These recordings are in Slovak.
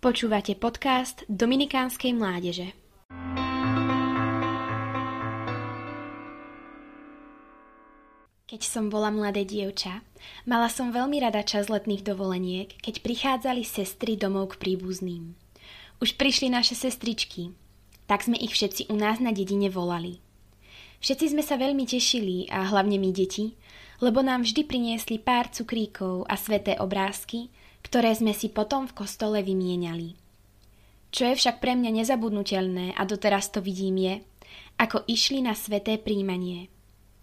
Počúvate podcast Dominikánskej mládeže. Keď som bola mladé dievča, mala som veľmi rada čas letných dovoleniek, keď prichádzali sestry domov k príbuzným. Už prišli naše sestričky, tak sme ich všetci u nás na dedine volali. Všetci sme sa veľmi tešili a hlavne my deti, lebo nám vždy priniesli pár cukríkov a sveté obrázky, ktoré sme si potom v kostole vymieniali. Čo je však pre mňa nezabudnutelné a doteraz to vidím je, ako išli na sveté príjmanie.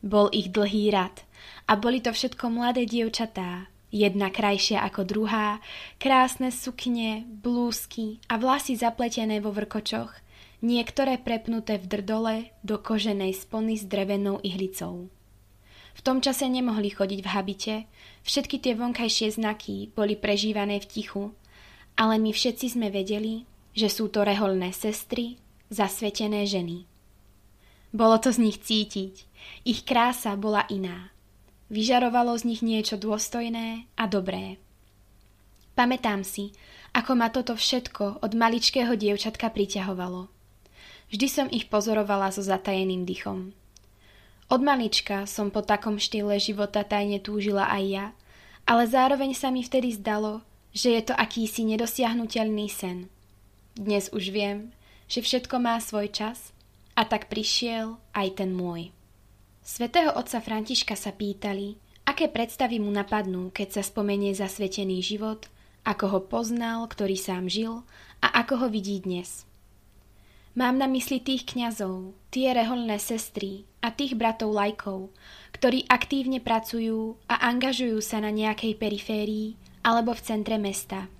Bol ich dlhý rad a boli to všetko mladé dievčatá, jedna krajšia ako druhá, krásne sukne, blúzky a vlasy zapletené vo vrkočoch, niektoré prepnuté v drdole do koženej spony s drevenou ihlicou. V tom čase nemohli chodiť v habite, všetky tie vonkajšie znaky boli prežívané v tichu, ale my všetci sme vedeli, že sú to reholné sestry, zasvetené ženy. Bolo to z nich cítiť, ich krása bola iná. Vyžarovalo z nich niečo dôstojné a dobré. Pamätám si, ako ma toto všetko od maličkého dievčatka priťahovalo. Vždy som ich pozorovala so zatajeným dychom. Od malička som po takom štýle života tajne túžila aj ja, ale zároveň sa mi vtedy zdalo, že je to akýsi nedosiahnutelný sen. Dnes už viem, že všetko má svoj čas a tak prišiel aj ten môj. Svetého otca Františka sa pýtali, aké predstavy mu napadnú, keď sa spomenie zasvetený život, ako ho poznal, ktorý sám žil a ako ho vidí dnes. Mám na mysli tých kňazov, tie reholné sestry a tých bratov lajkov, ktorí aktívne pracujú a angažujú sa na nejakej periférii alebo v centre mesta.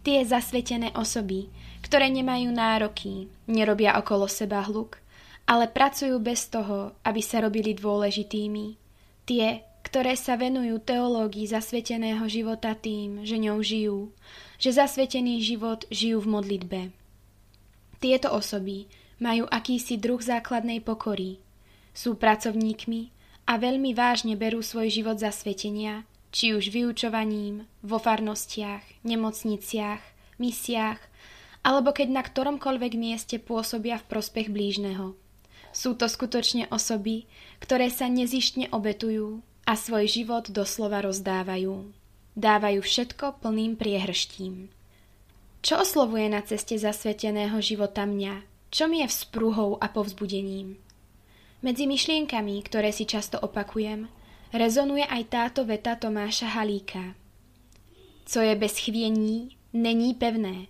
Tie zasvetené osoby, ktoré nemajú nároky, nerobia okolo seba hluk, ale pracujú bez toho, aby sa robili dôležitými. Tie, ktoré sa venujú teológii zasveteného života tým, že ňou žijú, že zasvetený život žijú v modlitbe. Tieto osoby majú akýsi druh základnej pokory. Sú pracovníkmi a veľmi vážne berú svoj život za svetenia, či už vyučovaním, vo farnostiach, nemocniciach, misiách, alebo keď na ktoromkoľvek mieste pôsobia v prospech blížneho. Sú to skutočne osoby, ktoré sa nezištne obetujú a svoj život doslova rozdávajú. Dávajú všetko plným priehrštím. Čo oslovuje na ceste zasveteného života mňa? Čo mi je vzpruhou a povzbudením? Medzi myšlienkami, ktoré si často opakujem, rezonuje aj táto veta Tomáša Halíka. Co je bez chviení, není pevné.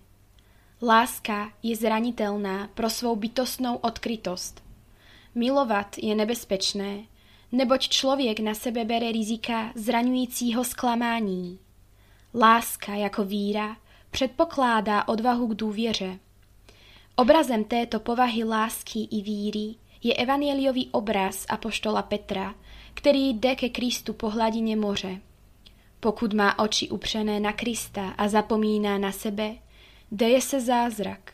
Láska je zraniteľná pro svou bytostnou odkrytost. Milovat je nebezpečné, neboť člověk na sebe bere rizika zraňujícího sklamání. Láska jako víra předpokládá odvahu k důvěře. Obrazem této povahy lásky i víry je evanieliový obraz apoštola Petra, který jde ke Kristu po hladině moře. Pokud má oči upřené na Krista a zapomíná na sebe, deje se zázrak.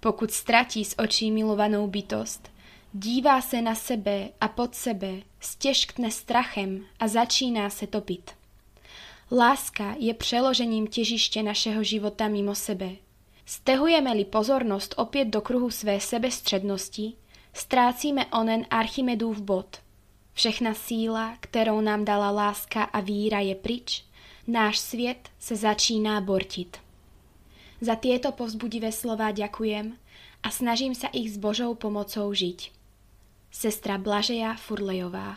Pokud ztratí z očí milovanou bytost, dívá se na sebe a pod sebe, stěžkne strachem a začíná se topit. Láska je přeložením těžiště našeho života mimo sebe. Stehujeme-li pozornost opět do kruhu své sebestřednosti, ztrácíme onen Archimedův bod. Všechna síla, kterou nám dala láska a víra je pryč, náš svět se začíná bortit. Za tieto povzbudivé slova ďakujem a snažím sa ich s Božou pomocou žiť. Sestra Blažeja Furlejová